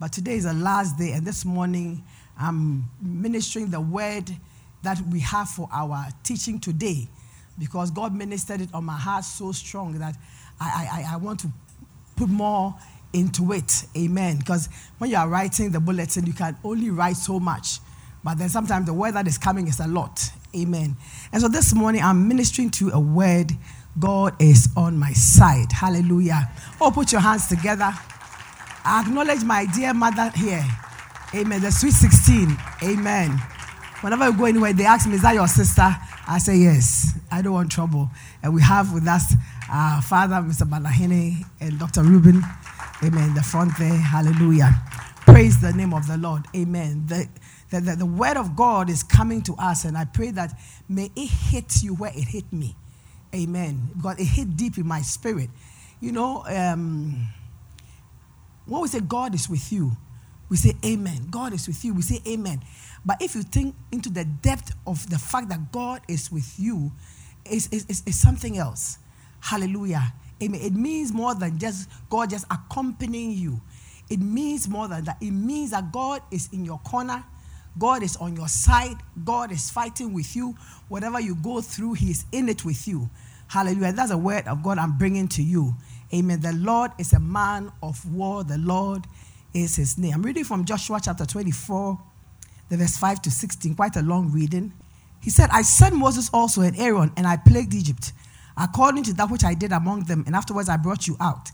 But today is the last day, and this morning I'm ministering the word that we have for our teaching today because God ministered it on my heart so strong that I, I, I want to put more into it. Amen. Because when you are writing the bulletin, you can only write so much. But then sometimes the word that is coming is a lot. Amen. And so this morning I'm ministering to a word God is on my side. Hallelujah. Oh, put your hands together. I acknowledge my dear mother here. Amen. The sweet 16. Amen. Whenever you go anywhere, they ask me, Is that your sister? I say, Yes. I don't want trouble. And we have with us our father, Mr. Balahine, and Dr. Ruben. Amen. The front there. Hallelujah. Praise the name of the Lord. Amen. The, the, the, the word of God is coming to us, and I pray that may it hit you where it hit me. Amen. Because it hit deep in my spirit. You know, um, when we say God is with you, we say amen. God is with you, we say amen. But if you think into the depth of the fact that God is with you, it's, it's, it's something else. Hallelujah. Amen. It means more than just God just accompanying you. It means more than that. It means that God is in your corner. God is on your side. God is fighting with you. Whatever you go through, He is in it with you. Hallelujah. That's a word of God I'm bringing to you. Amen. The Lord is a man of war. The Lord is his name. I'm reading from Joshua chapter 24, the verse 5 to 16, quite a long reading. He said, I sent Moses also and Aaron, and I plagued Egypt, according to that which I did among them, and afterwards I brought you out.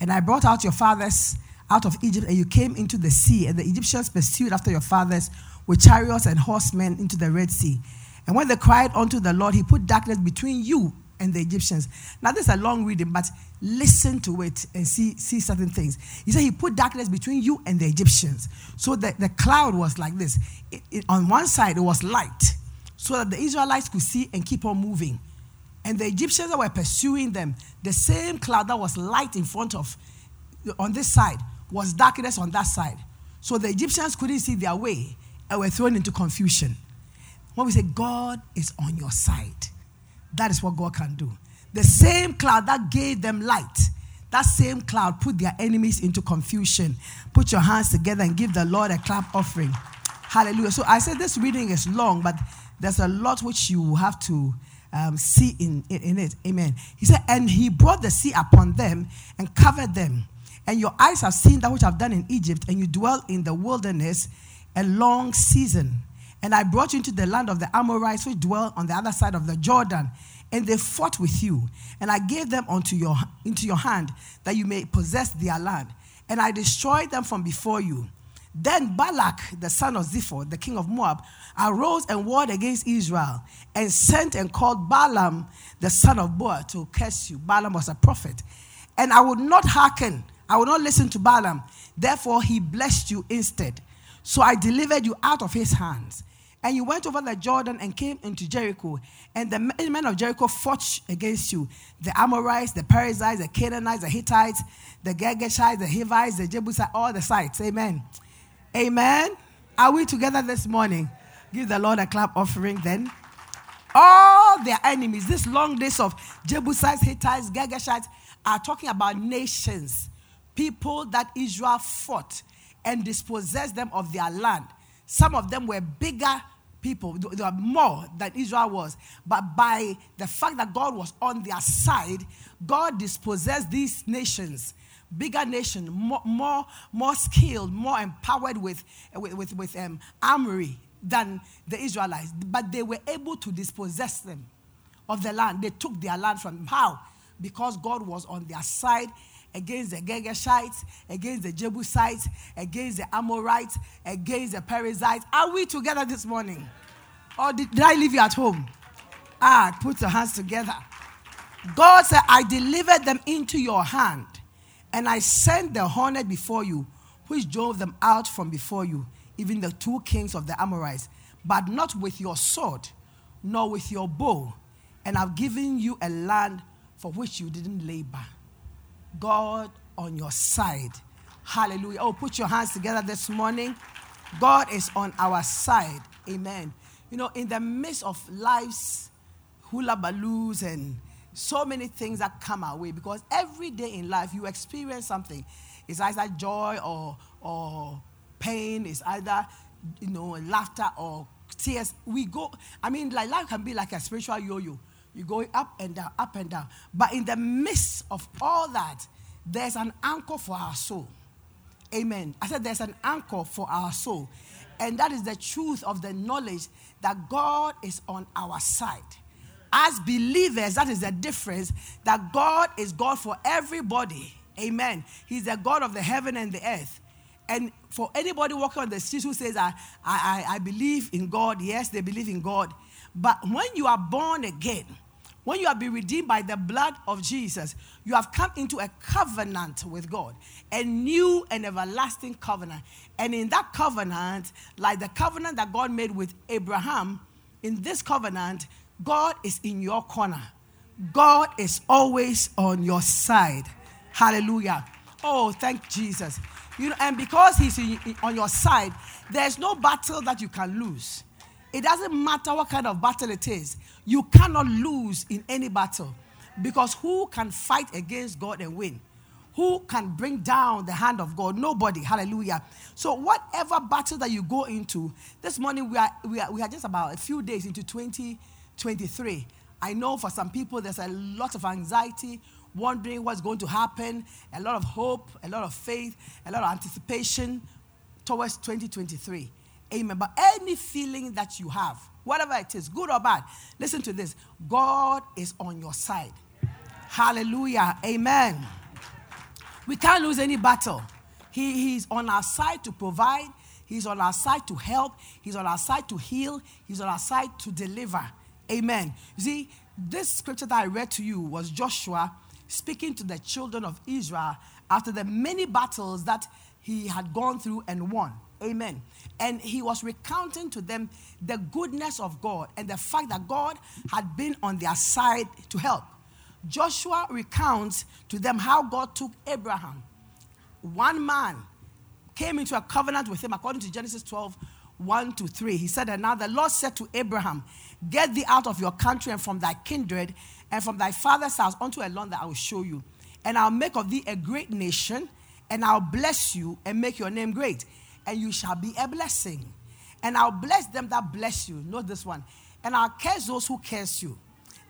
And I brought out your fathers out of Egypt, and you came into the sea, and the Egyptians pursued after your fathers with chariots and horsemen into the Red Sea. And when they cried unto the Lord, he put darkness between you and the Egyptians. Now, this is a long reading, but listen to it and see, see certain things. He said he put darkness between you and the Egyptians. So that the cloud was like this. It, it, on one side, it was light, so that the Israelites could see and keep on moving. And the Egyptians that were pursuing them, the same cloud that was light in front of, on this side, was darkness on that side. So the Egyptians couldn't see their way and were thrown into confusion. When we say God is on your side, that is what God can do. The same cloud that gave them light, that same cloud put their enemies into confusion. Put your hands together and give the Lord a clap offering. Hallelujah. So I said this reading is long, but there's a lot which you have to um, see in, in, it. Amen. He said, And he brought the sea upon them and covered them. And your eyes have seen that which I've done in Egypt, and you dwell in the wilderness a long season. And I brought you into the land of the Amorites, which dwell on the other side of the Jordan. And they fought with you. And I gave them unto your, into your hand, that you may possess their land. And I destroyed them from before you. Then Balak, the son of Zippor, the king of Moab, arose and warred against Israel, and sent and called Balaam, the son of Beor, to curse you. Balaam was a prophet. And I would not hearken, I would not listen to Balaam. Therefore, he blessed you instead. So I delivered you out of his hands. And you went over the Jordan and came into Jericho. And the men of Jericho fought against you the Amorites, the Perizzites, the Canaanites, the Hittites, the Girgashites, the Hivites, the Jebusites, all the sites. Amen. Amen. Are we together this morning? Give the Lord a clap offering then. All their enemies, this long list of Jebusites, Hittites, Girgashites, are talking about nations, people that Israel fought and dispossessed them of their land. Some of them were bigger people, they were more than Israel was. But by the fact that God was on their side, God dispossessed these nations bigger nation, more, more, more skilled, more empowered with, with, with, with um, armory than the Israelites. But they were able to dispossess them of the land. They took their land from. How? Because God was on their side against the Girgashites, against the Jebusites, against the Amorites, against the Perizzites. Are we together this morning? Or did, did I leave you at home? Ah, put your hands together. God said, I delivered them into your hand, and I sent the hornet before you, which drove them out from before you, even the two kings of the Amorites, but not with your sword, nor with your bow, and I've given you a land for which you didn't labor. God on your side. Hallelujah. Oh, put your hands together this morning. God is on our side. Amen. You know, in the midst of life's hula baloos and so many things that come our way, because every day in life you experience something. It's either joy or, or pain, it's either, you know, laughter or tears. We go, I mean, like life can be like a spiritual yo yo. You go up and down, up and down. But in the midst of all that, there's an anchor for our soul. Amen. I said there's an anchor for our soul. And that is the truth of the knowledge that God is on our side. As believers, that is the difference that God is God for everybody. Amen. He's the God of the heaven and the earth. And for anybody walking on the street who says, I, I, I believe in God, yes, they believe in God. But when you are born again, when you have been redeemed by the blood of Jesus, you have come into a covenant with God, a new and everlasting covenant. And in that covenant, like the covenant that God made with Abraham, in this covenant, God is in your corner. God is always on your side. Hallelujah. Oh, thank Jesus. You know, and because he's in, on your side, there's no battle that you can lose. It doesn't matter what kind of battle it is. You cannot lose in any battle because who can fight against God and win? Who can bring down the hand of God? Nobody. Hallelujah. So, whatever battle that you go into, this morning we are, we are, we are just about a few days into 2023. I know for some people there's a lot of anxiety, wondering what's going to happen, a lot of hope, a lot of faith, a lot of anticipation towards 2023. Amen. But any feeling that you have, whatever it is, good or bad, listen to this God is on your side. Hallelujah. Amen. We can't lose any battle. He, he's on our side to provide, He's on our side to help, He's on our side to heal, He's on our side to deliver. Amen. You see, this scripture that I read to you was Joshua speaking to the children of Israel after the many battles that he had gone through and won. Amen. And he was recounting to them the goodness of God and the fact that God had been on their side to help. Joshua recounts to them how God took Abraham, one man, came into a covenant with him according to Genesis 12, 1 to 3. He said, And now the Lord said to Abraham, Get thee out of your country and from thy kindred and from thy father's house unto a land that I will show you. And I'll make of thee a great nation, and I'll bless you and make your name great and you shall be a blessing. And I'll bless them that bless you. Note this one. And I'll curse those who curse you.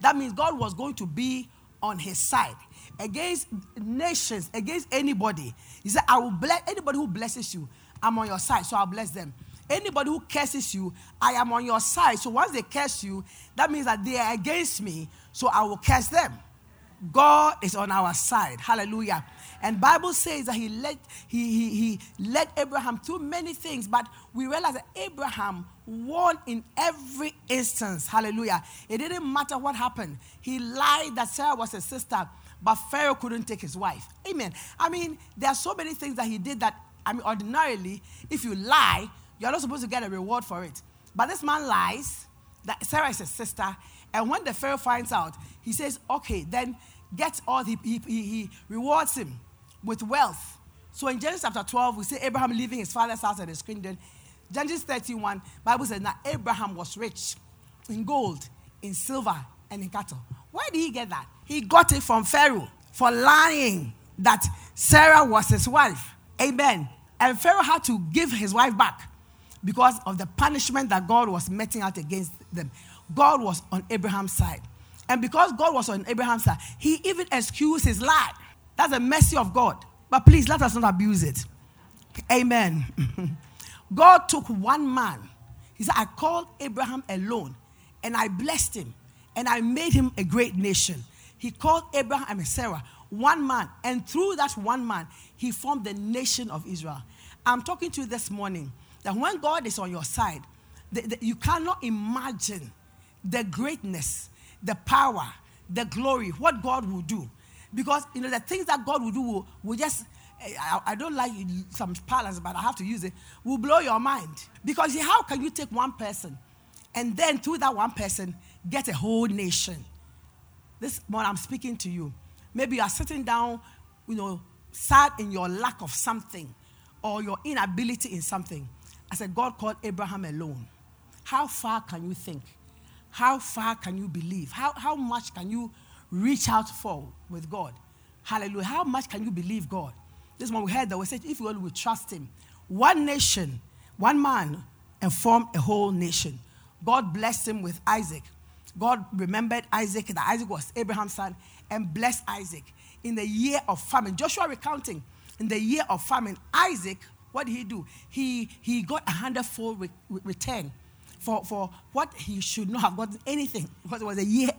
That means God was going to be on his side against nations, against anybody. He said, I will bless anybody who blesses you. I'm on your side, so I'll bless them. Anybody who curses you, I am on your side. So once they curse you, that means that they are against me, so I will curse them. God is on our side. Hallelujah. And Bible says that he led, he, he, he led Abraham through many things, but we realize that Abraham won in every instance. Hallelujah. It didn't matter what happened. He lied that Sarah was his sister, but Pharaoh couldn't take his wife. Amen. I mean, there are so many things that he did that, I mean, ordinarily, if you lie, you're not supposed to get a reward for it. But this man lies that Sarah is his sister, and when the Pharaoh finds out, he says, okay, then get all, he, he, he rewards him with wealth. So in Genesis chapter 12, we see Abraham leaving his father's house and his kingdom. Genesis 31, Bible says that Abraham was rich in gold, in silver, and in cattle. Where did he get that? He got it from Pharaoh for lying that Sarah was his wife. Amen. And Pharaoh had to give his wife back because of the punishment that God was meting out against them. God was on Abraham's side. And because God was on Abraham's side, he even excused his lie. That's the mercy of God. But please let us not abuse it. Amen. God took one man. He said, I called Abraham alone and I blessed him and I made him a great nation. He called Abraham and Sarah one man, and through that one man, he formed the nation of Israel. I'm talking to you this morning that when God is on your side, the, the, you cannot imagine the greatness, the power, the glory, what God will do. Because, you know, the things that God will do will, will just eh, I, I don't like some parlance, but I have to use it, will blow your mind. Because how can you take one person and then through that one person get a whole nation? This morning I'm speaking to you. Maybe you are sitting down, you know, sad in your lack of something or your inability in something. I said, God called Abraham alone. How far can you think? How far can you believe? How, how much can you reach out for with God? Hallelujah. How much can you believe God? This one we heard that we said, if we will trust Him, one nation, one man, and form a whole nation. God blessed him with Isaac. God remembered Isaac, that Isaac was Abraham's son, and blessed Isaac in the year of famine. Joshua recounting, in the year of famine, Isaac, what did he do? He, he got a hundredfold re- return for, for what he should not have gotten anything because it was a year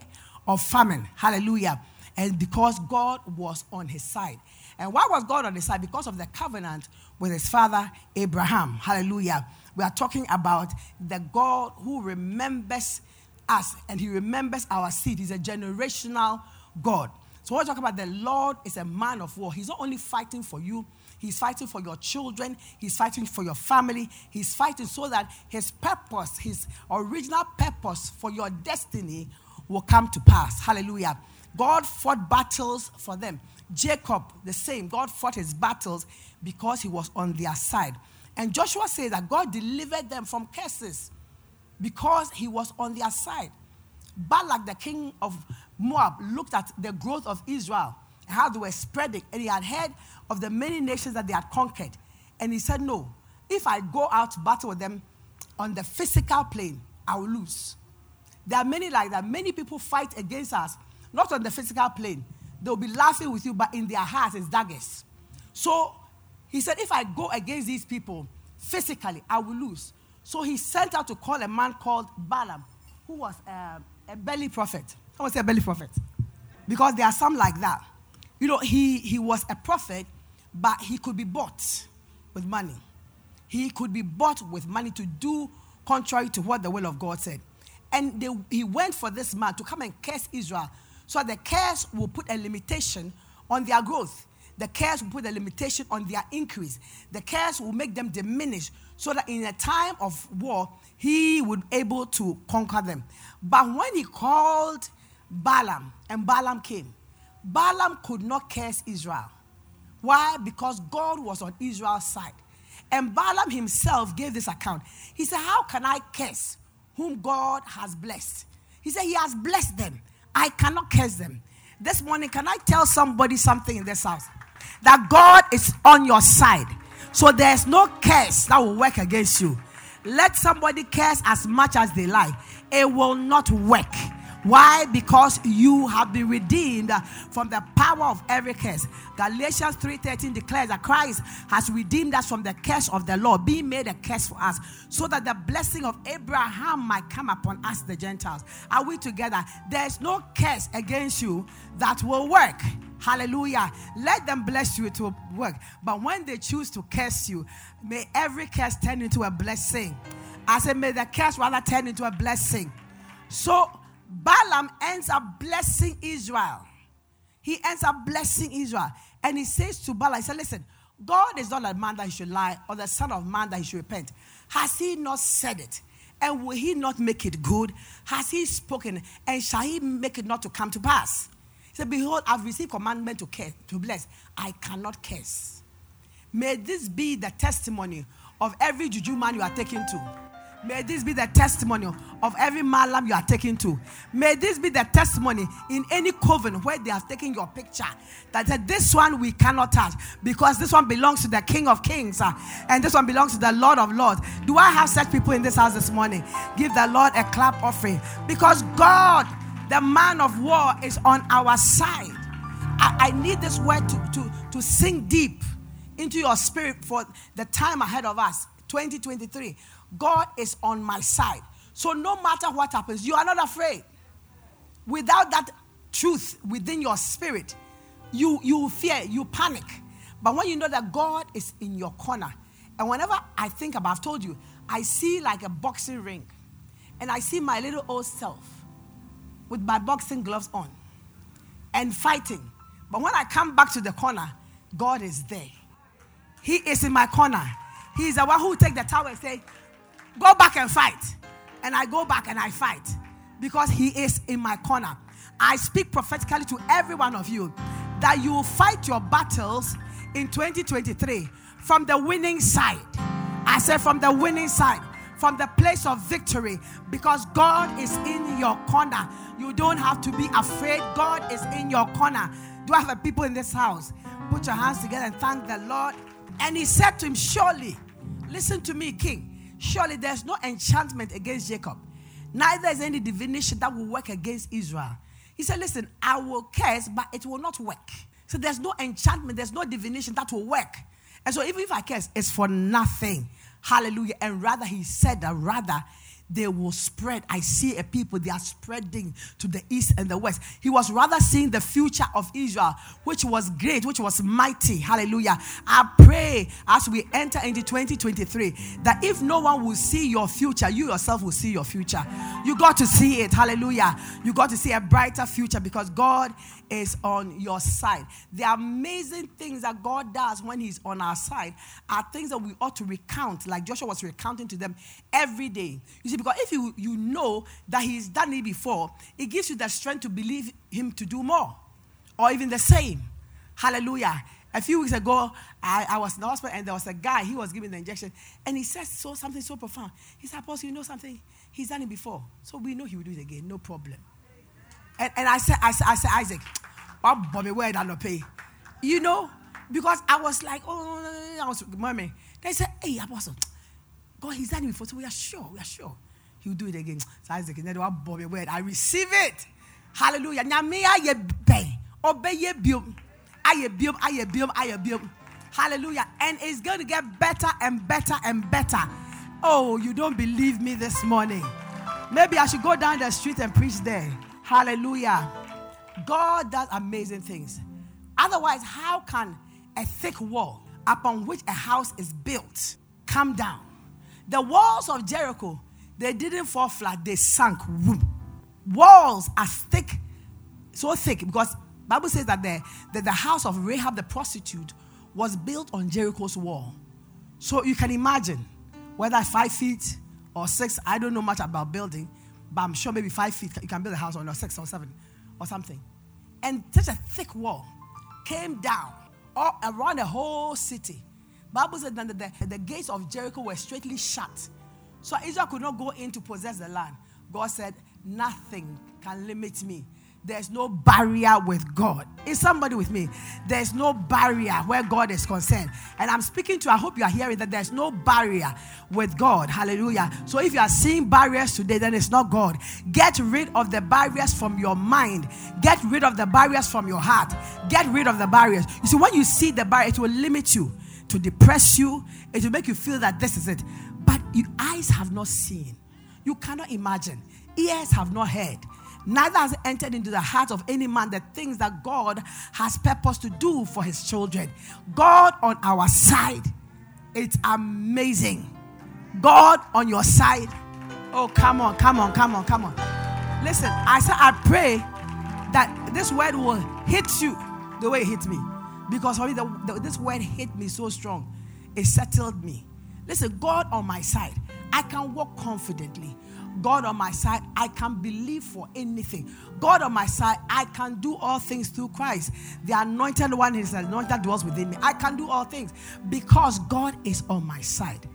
of famine. Hallelujah. And because God was on his side. And why was God on his side? Because of the covenant with his father Abraham. Hallelujah. We are talking about the God who remembers us and he remembers our seed. He's a generational God. So we're talking about the Lord is a man of war. He's not only fighting for you, He's fighting for your children. He's fighting for your family. He's fighting so that his purpose, his original purpose for your destiny will come to pass. Hallelujah. God fought battles for them. Jacob, the same. God fought his battles because he was on their side. And Joshua says that God delivered them from curses because he was on their side. Balak, the king of Moab, looked at the growth of Israel how they were spreading, and he had heard of the many nations that they had conquered. And he said, No, if I go out to battle with them on the physical plane, I will lose. There are many like that. Many people fight against us, not on the physical plane. They'll be laughing with you, but in their hearts, it's daggers. So he said, If I go against these people physically, I will lose. So he sent out to call a man called Balaam, who was a, a belly prophet. I want to say a belly prophet. Because there are some like that. You know, he, he was a prophet, but he could be bought with money. He could be bought with money to do contrary to what the will of God said. And they, he went for this man to come and curse Israel. So the curse will put a limitation on their growth. The curse will put a limitation on their increase. The curse will make them diminish so that in a time of war, he would be able to conquer them. But when he called Balaam and Balaam came, Balaam could not curse Israel. Why? Because God was on Israel's side. And Balaam himself gave this account. He said, How can I curse whom God has blessed? He said, He has blessed them. I cannot curse them. This morning, can I tell somebody something in this house? That God is on your side. So there's no curse that will work against you. Let somebody curse as much as they like, it will not work. Why? Because you have been redeemed from the power of every curse. Galatians 3:13 declares that Christ has redeemed us from the curse of the law, being made a curse for us, so that the blessing of Abraham might come upon us, the Gentiles. Are we together? There's no curse against you that will work. Hallelujah. Let them bless you to work. But when they choose to curse you, may every curse turn into a blessing. I said, may the curse rather turn into a blessing. So Balaam ends up blessing Israel. He ends up blessing Israel. And he says to Balaam, he said, Listen, God is not a man that he should lie, or the son of man that he should repent. Has he not said it? And will he not make it good? Has he spoken? And shall he make it not to come to pass? He said, Behold, I've received commandment to to bless. I cannot curse. May this be the testimony of every juju man you are taking to. May this be the testimony of every malam you are taking to. May this be the testimony in any coven where they have taken your picture. That said, this one we cannot touch because this one belongs to the King of Kings uh, and this one belongs to the Lord of Lords. Do I have such people in this house this morning? Give the Lord a clap offering because God, the man of war, is on our side. I, I need this word to, to, to sink deep into your spirit for the time ahead of us, 2023. God is on my side. So no matter what happens, you are not afraid. Without that truth within your spirit, you, you fear, you panic. But when you know that God is in your corner, and whenever I think about, I've told you, I see like a boxing ring, and I see my little old self with my boxing gloves on and fighting. But when I come back to the corner, God is there. He is in my corner. He is the one who take the tower and say, Go back and fight. And I go back and I fight because he is in my corner. I speak prophetically to every one of you that you will fight your battles in 2023 from the winning side. I said from the winning side, from the place of victory, because God is in your corner. You don't have to be afraid. God is in your corner. Do I have people in this house? Put your hands together and thank the Lord. And he said to him, Surely, listen to me, King. Surely there's no enchantment against Jacob, neither is any divination that will work against Israel. He said, Listen, I will curse, but it will not work. So there's no enchantment, there's no divination that will work. And so even if I curse, it's for nothing. Hallelujah. And rather, he said that rather they will spread. I see a people, they are spreading to the east and the west. He was rather seeing the future of Israel, which was great, which was mighty. Hallelujah. I pray as we enter into 2023 that if no one will see your future, you yourself will see your future. You got to see it. Hallelujah. You got to see a brighter future because God is on your side. The amazing things that God does when He's on our side are things that we ought to recount, like Joshua was recounting to them every day. You see, because if you, you know that He's done it before, it gives you the strength to believe Him to do more or even the same. Hallelujah. A few weeks ago, I, I, was in the hospital and there was a guy, he was giving the injection, and he said so, something so profound. He said, Apostle, you know something? He's done it before. So we know he will do it again, no problem. And, and I said, I said, I said, Isaac, what bomb where I not pay? You know, because I was like, oh, I was murmuring. They said, hey, Apostle, God, he's done it before, so we are sure, we are sure. He'll do it again. So Isaac? I receive it. Hallelujah. Hallelujah. And it's going to get better and better and better. Oh, you don't believe me this morning. Maybe I should go down the street and preach there. Hallelujah. God does amazing things. Otherwise, how can a thick wall upon which a house is built come down? The walls of Jericho, they didn't fall flat, they sank. Walls are thick, so thick because Bible says that the, that the house of Rahab the prostitute was built on Jericho's wall. So you can imagine whether five feet or six, I don't know much about building, but I'm sure maybe five feet, you can build a house on, or six or seven or something. And such a thick wall came down all around the whole city. Bible said that the, the gates of Jericho were straightly shut. So Israel could not go in to possess the land. God said, Nothing can limit me there's no barrier with God. Is somebody with me? There's no barrier where God is concerned. And I'm speaking to, I hope you are hearing that there's no barrier with God. Hallelujah. So if you are seeing barriers today, then it's not God. Get rid of the barriers from your mind, get rid of the barriers from your heart, get rid of the barriers. You see, when you see the barrier, it will limit you, to depress you, it will make you feel that this is it. Your eyes have not seen, you cannot imagine, ears have not heard neither has entered into the heart of any man the things that God has purpose to do for his children. God on our side, it's amazing. God on your side, oh, come on, come on, come on, come on. Listen, I said, I pray that this word will hit you the way it hit me. Because for me, the, the, this word hit me so strong, it settled me. Listen, God on my side, I can walk confidently. God on my side, I can believe for anything. God on my side, I can do all things through Christ. The anointed one is anointed dwells within me. I can do all things because God is on my side.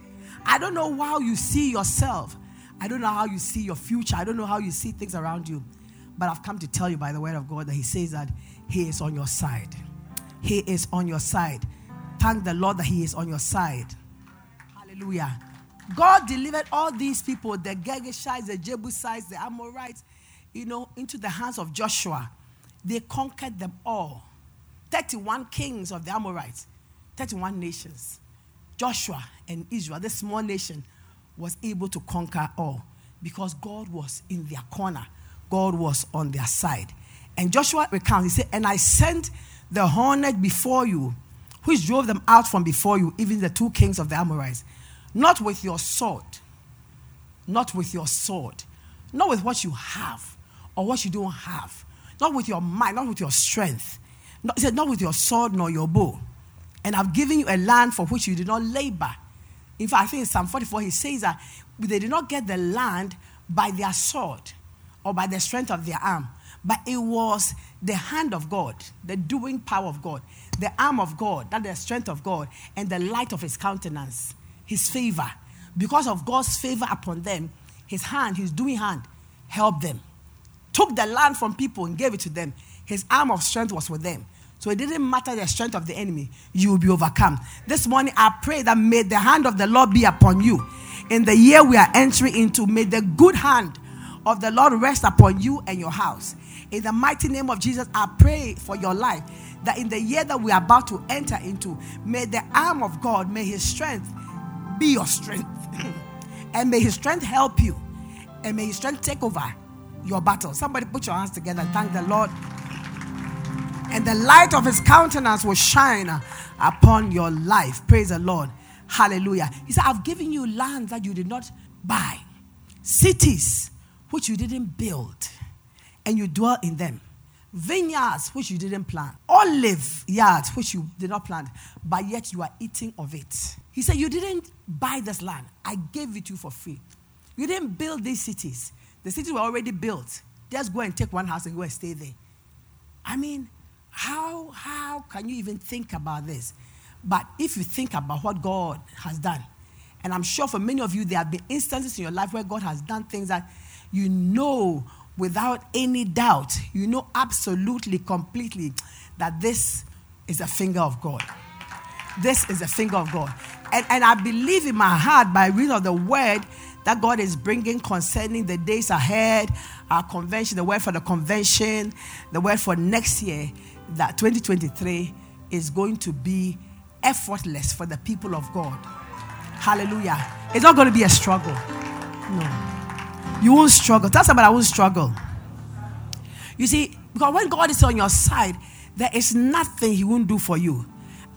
I don't know how you see yourself. I don't know how you see your future. I don't know how you see things around you. But I've come to tell you by the word of God that He says that He is on your side. He is on your side. Thank the Lord that He is on your side. Hallelujah. God delivered all these people, the Girgashites, the Jebusites, the Amorites, you know, into the hands of Joshua. They conquered them all. 31 kings of the Amorites, 31 nations. Joshua and Israel, this small nation, was able to conquer all because God was in their corner. God was on their side. And Joshua recounts, he said, And I sent the hornet before you, which drove them out from before you, even the two kings of the Amorites. Not with your sword. Not with your sword. Not with what you have or what you don't have. Not with your mind, not with your strength. Not, he said, not with your sword nor your bow. And I've given you a land for which you did not labor. In fact, I think in Psalm 44, he says that they did not get the land by their sword or by the strength of their arm, but it was the hand of God, the doing power of God, the arm of God, that the strength of God, and the light of his countenance, his favor. Because of God's favor upon them, his hand, his doing hand, helped them. Took the land from people and gave it to them. His arm of strength was with them. So it didn't matter the strength of the enemy, you will be overcome. This morning, I pray that may the hand of the Lord be upon you. In the year we are entering into, may the good hand of the Lord rest upon you and your house. In the mighty name of Jesus, I pray for your life that in the year that we are about to enter into, may the arm of God, may his strength be your strength. and may his strength help you. And may his strength take over your battle. Somebody put your hands together and thank the Lord. And the light of his countenance will shine upon your life. Praise the Lord. Hallelujah. He said, I've given you lands that you did not buy, cities which you didn't build, and you dwell in them vineyards which you didn't plant, olive yards which you did not plant, but yet you are eating of it. He said, You didn't buy this land, I gave it to you for free. You didn't build these cities, the cities were already built. Just go and take one house and go and stay there. I mean, how, how can you even think about this? But if you think about what God has done, and I'm sure for many of you, there have been instances in your life where God has done things that you know without any doubt, you know absolutely, completely that this is a finger of God. This is a finger of God. And, and I believe in my heart by reason of the word that God is bringing concerning the days ahead, our convention, the word for the convention, the word for next year, that 2023 is going to be effortless for the people of God. Hallelujah. It's not going to be a struggle. No. You won't struggle. Tell somebody I won't struggle. You see, because when God is on your side, there is nothing He won't do for you.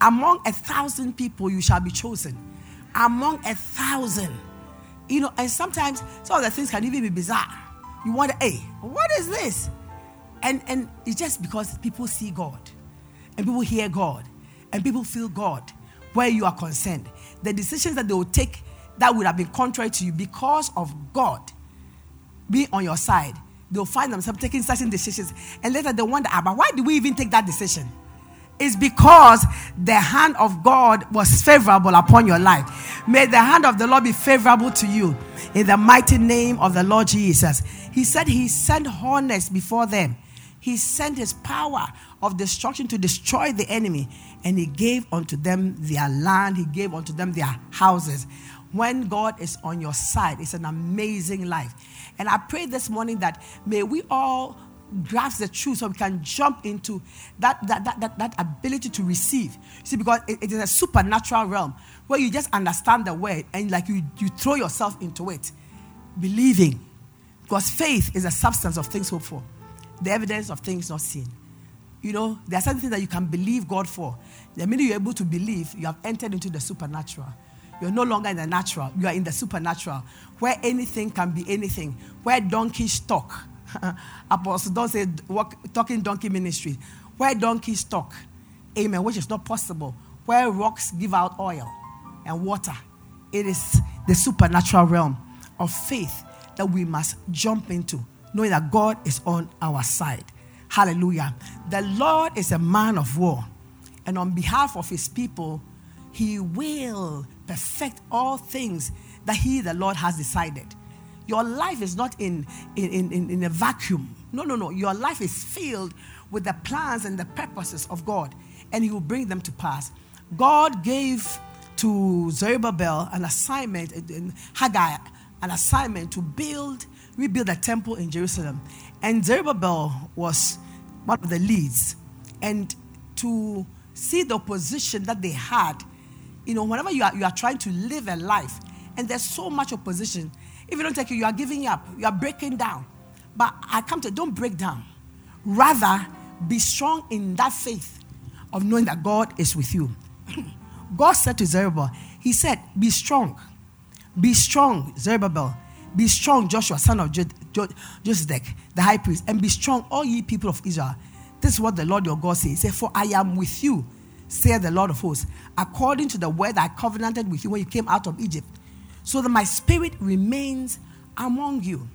Among a thousand people, you shall be chosen. Among a thousand. You know, and sometimes some of the things can even be bizarre. You wonder, hey, what is this? And and it's just because people see God and people hear God and people feel God where you are concerned. The decisions that they will take that would have been contrary to you because of God be on your side, they'll find themselves taking certain decisions. And later they wonder, ah, but why did we even take that decision? It's because the hand of God was favorable upon your life. May the hand of the Lord be favorable to you in the mighty name of the Lord Jesus. He said he sent hornets before them. He sent his power of destruction to destroy the enemy, and he gave unto them their land, he gave unto them their houses. When God is on your side, it's an amazing life. And I pray this morning that may we all grasp the truth so we can jump into that, that, that, that, that ability to receive. See, because it, it is a supernatural realm where you just understand the word and like you, you throw yourself into it, believing. Because faith is a substance of things hoped for, the evidence of things not seen. You know, there are certain things that you can believe God for. The minute you're able to believe, you have entered into the supernatural. You're no longer in the natural, you are in the supernatural, where anything can be anything, where donkeys talk. Apostle don't say walk, talking donkey ministry, where donkeys talk. Amen, which is not possible. Where rocks give out oil and water. It is the supernatural realm of faith that we must jump into, knowing that God is on our side. Hallelujah. The Lord is a man of war, and on behalf of his people, he will perfect all things that He, the Lord, has decided. Your life is not in, in, in, in a vacuum. No, no, no. Your life is filled with the plans and the purposes of God, and He will bring them to pass. God gave to Zerubbabel an assignment, in Haggai, an assignment to build, rebuild a temple in Jerusalem. And Zerubbabel was one of the leads. And to see the opposition that they had you know, whenever you are, you are trying to live a life and there's so much opposition, if you don't take it, you are giving up, you are breaking down. But I come to don't break down. Rather, be strong in that faith of knowing that God is with you. God said to Zerubbabel, He said, Be strong. Be strong, Zerubbabel. Be strong, Joshua, son of Josedek, the high priest, and be strong, all ye people of Israel. This is what the Lord your God says. He said, For I am with you saith the Lord of hosts, according to the word I covenanted with you when you came out of Egypt, so that my spirit remains among you.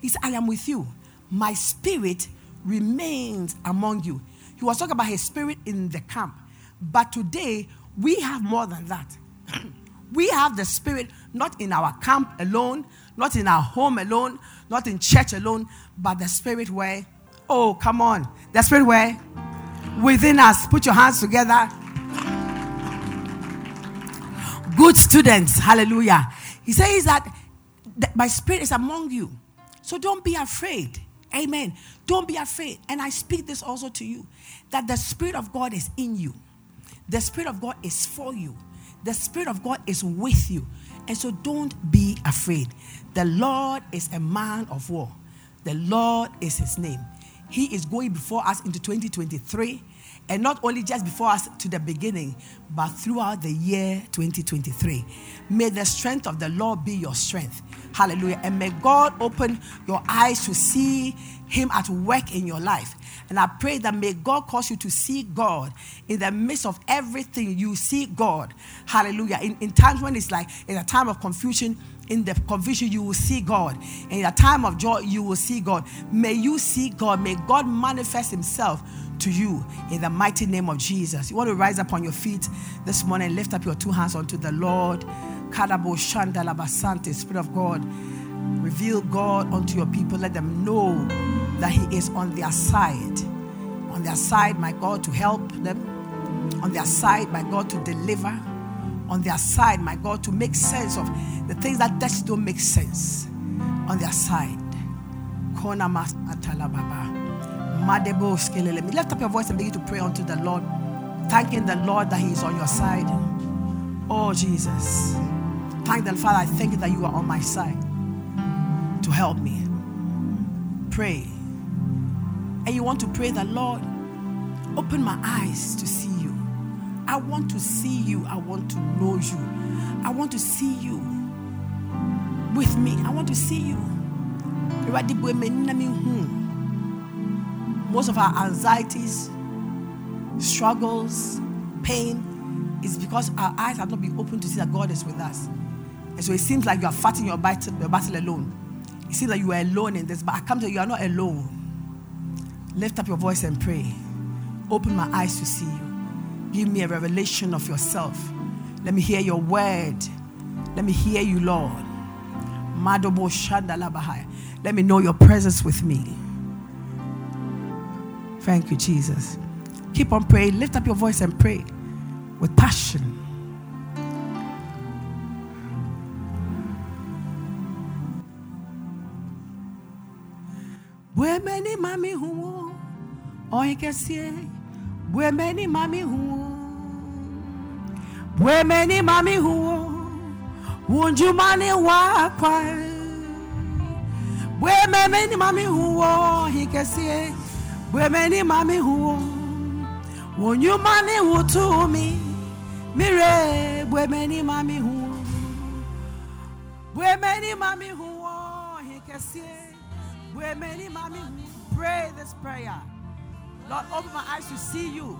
He said, I am with you. My spirit remains among you. He was talking about his spirit in the camp. But today, we have more than that. we have the spirit not in our camp alone, not in our home alone, not in church alone, but the spirit where, oh, come on, the spirit where within us. Put your hands together. Good students, hallelujah. He says that, my spirit is among you. So don't be afraid. Amen. Don't be afraid. And I speak this also to you that the Spirit of God is in you, the Spirit of God is for you, the Spirit of God is with you. And so don't be afraid. The Lord is a man of war, the Lord is his name. He is going before us into 2023 and not only just before us to the beginning, but throughout the year 2023. May the strength of the Lord be your strength. Hallelujah. And may God open your eyes to see Him at work in your life. And I pray that may God cause you to see God in the midst of everything. You see God. Hallelujah. In, in times when it's like in a time of confusion, in the confusion, you will see God. In a time of joy, you will see God. May you see God. May God manifest Himself to you in the mighty name of Jesus. You want to rise up on your feet this morning, lift up your two hands unto the Lord. Kadabo Shandalabasante, Spirit of God. Reveal God unto your people. Let them know that He is on their side. On their side, my God, to help them. On their side, my God, to deliver. On their side, my God, to make sense of the things that just don't make sense. On their side. Kona Atalababa. Lift up your voice and begin to pray unto the Lord, thanking the Lord that He is on your side. Oh, Jesus. Thank the Father. I thank you that you are on my side to help me. Pray. And you want to pray the Lord, open my eyes to see you. I want to see you. I want to know you. I want to see you with me. I want to see you most of our anxieties, struggles, pain is because our eyes have not been opened to see that God is with us. And so it seems like you are fighting your battle, your battle alone. It seems like you are alone in this, but I come to you, you are not alone. Lift up your voice and pray. Open my eyes to see you. Give me a revelation of yourself. Let me hear your word. Let me hear you, Lord. Let me know your presence with me. Thank you, Jesus. Keep on praying. Lift up your voice and pray with passion. Bwemeni mami huo, oikesie. Bwemeni mami huo, bwemeni mami huo, unjumani wakwa. Bwemeni mami huo, hikesie. Bwemeni mami huo Wonyumani hutumi Mire Bwemeni mami huo Bwemeni mami huo Hikesie Bwemeni mami huo Pray this prayer. Lord open my eyes to see you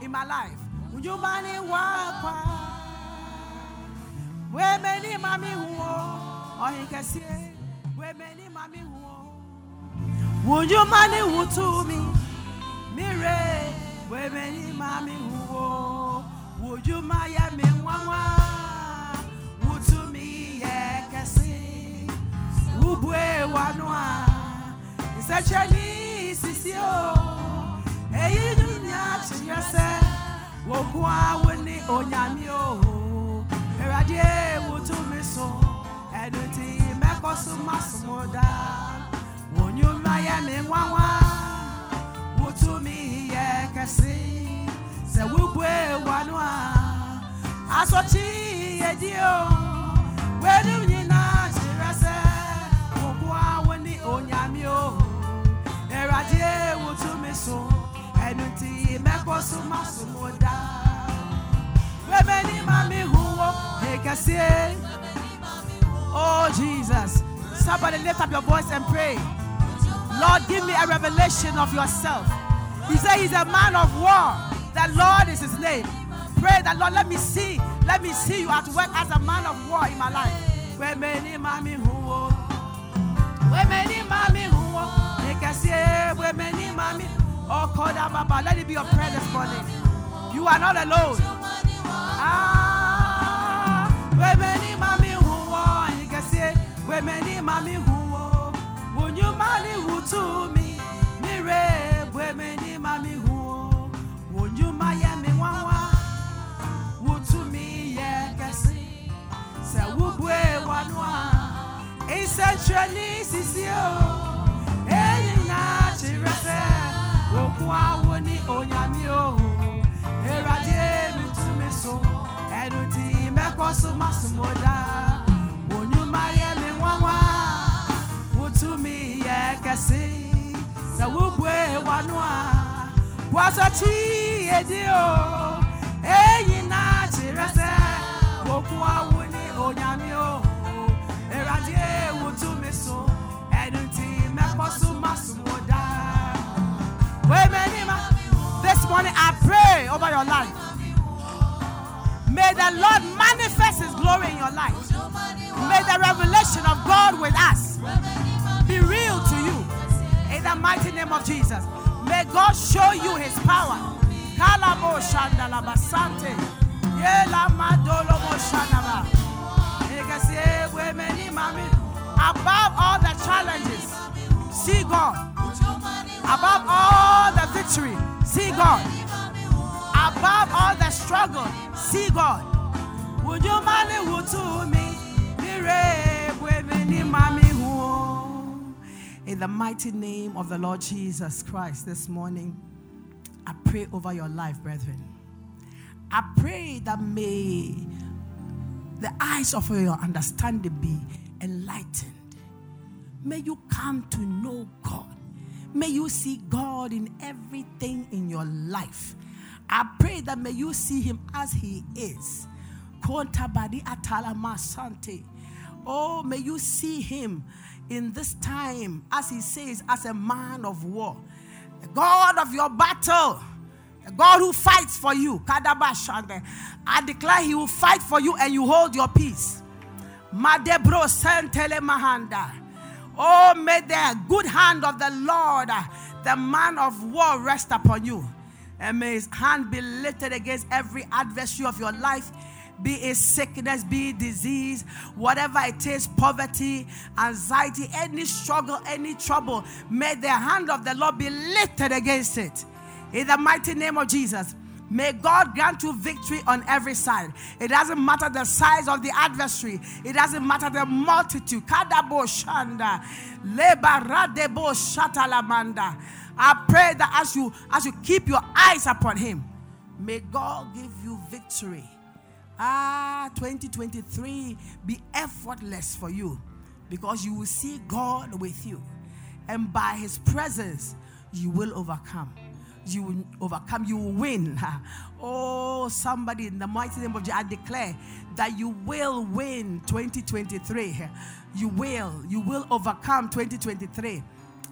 in my life. Wonyumani wakwa Bwemeni mami huo Hikesie Bwemeni mami huo would you money who to me? Mire, women, mommy, who would you my yammy, wawa? Would to me, yeah, cassie, Ubwe, wanoa. It's a Chinese, is yo. Hey, you do not yourself. Wokwa, when the onyamio. Eradie, would to me so. And it is, make us so much more down Oh Jesus. Somebody lift up your voice and pray. Lord, give me a revelation of yourself. He said he's a man of war. The Lord is his name. Pray that Lord, let me see, let me see you at work as a man of war in my life. Let it be your prayer this morning. You are not alone. Ah, where many mommy who you can say where many mommy who when you money who to me, me re where many mommy who when you my me wawa who to me yeah kasi say who bwe wanwa essentially sisio. Eyi na chirese okun awo ni onyami o erade mi tu mi so ẹnu ti mẹkọ so ma à wọ́sọ̀ tí o mi so ti ma. This morning I pray over your life. May the Lord manifest His glory in your life. May the revelation of God with us be real to. In the mighty name of Jesus. May God show you His power. Above all the challenges, see God. Above all the victory, see God. Above all the struggle, see God. Would you money to me? In the mighty name of the Lord Jesus Christ, this morning, I pray over your life, brethren. I pray that may the eyes of your understanding be enlightened. May you come to know God. May you see God in everything in your life. I pray that may you see Him as He is. Oh, may you see Him in this time, as He says, as a man of war, the God of your battle. The God who fights for you. I declare He will fight for you and you hold your peace. Madebro mahanda. Oh, may the good hand of the Lord, the man of war, rest upon you. And may his hand be lifted against every adversary of your life be it sickness, be it disease, whatever it is, poverty, anxiety, any struggle, any trouble, may the hand of the Lord be lifted against it. In the mighty name of Jesus. May God grant you victory on every side. It doesn't matter the size of the adversary. It doesn't matter the multitude. Kadabo shanda, lebaradebo shatalamanda. I pray that as you as you keep your eyes upon Him, may God give you victory. Ah, 2023 be effortless for you because you will see God with you, and by His presence, you will overcome you will overcome, you will win. Oh, somebody in the mighty name of Jesus, I declare that you will win 2023. You will, you will overcome 2023.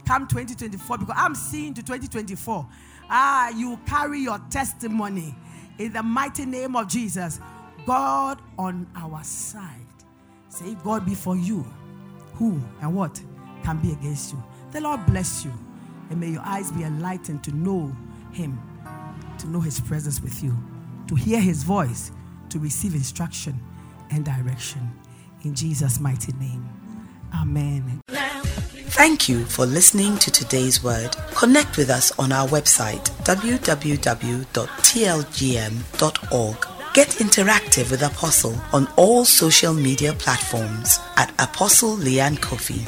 Come 2024, because I'm seeing to 2024. Ah, you carry your testimony in the mighty name of Jesus. God on our side. Say, if God be for you. Who and what can be against you? The Lord bless you. And may your eyes be enlightened to know Him, to know His presence with you, to hear His voice, to receive instruction and direction. In Jesus' mighty name. Amen. Thank you for listening to today's word. Connect with us on our website www.tlgm.org. Get interactive with Apostle on all social media platforms at Apostle Leanne Coffee.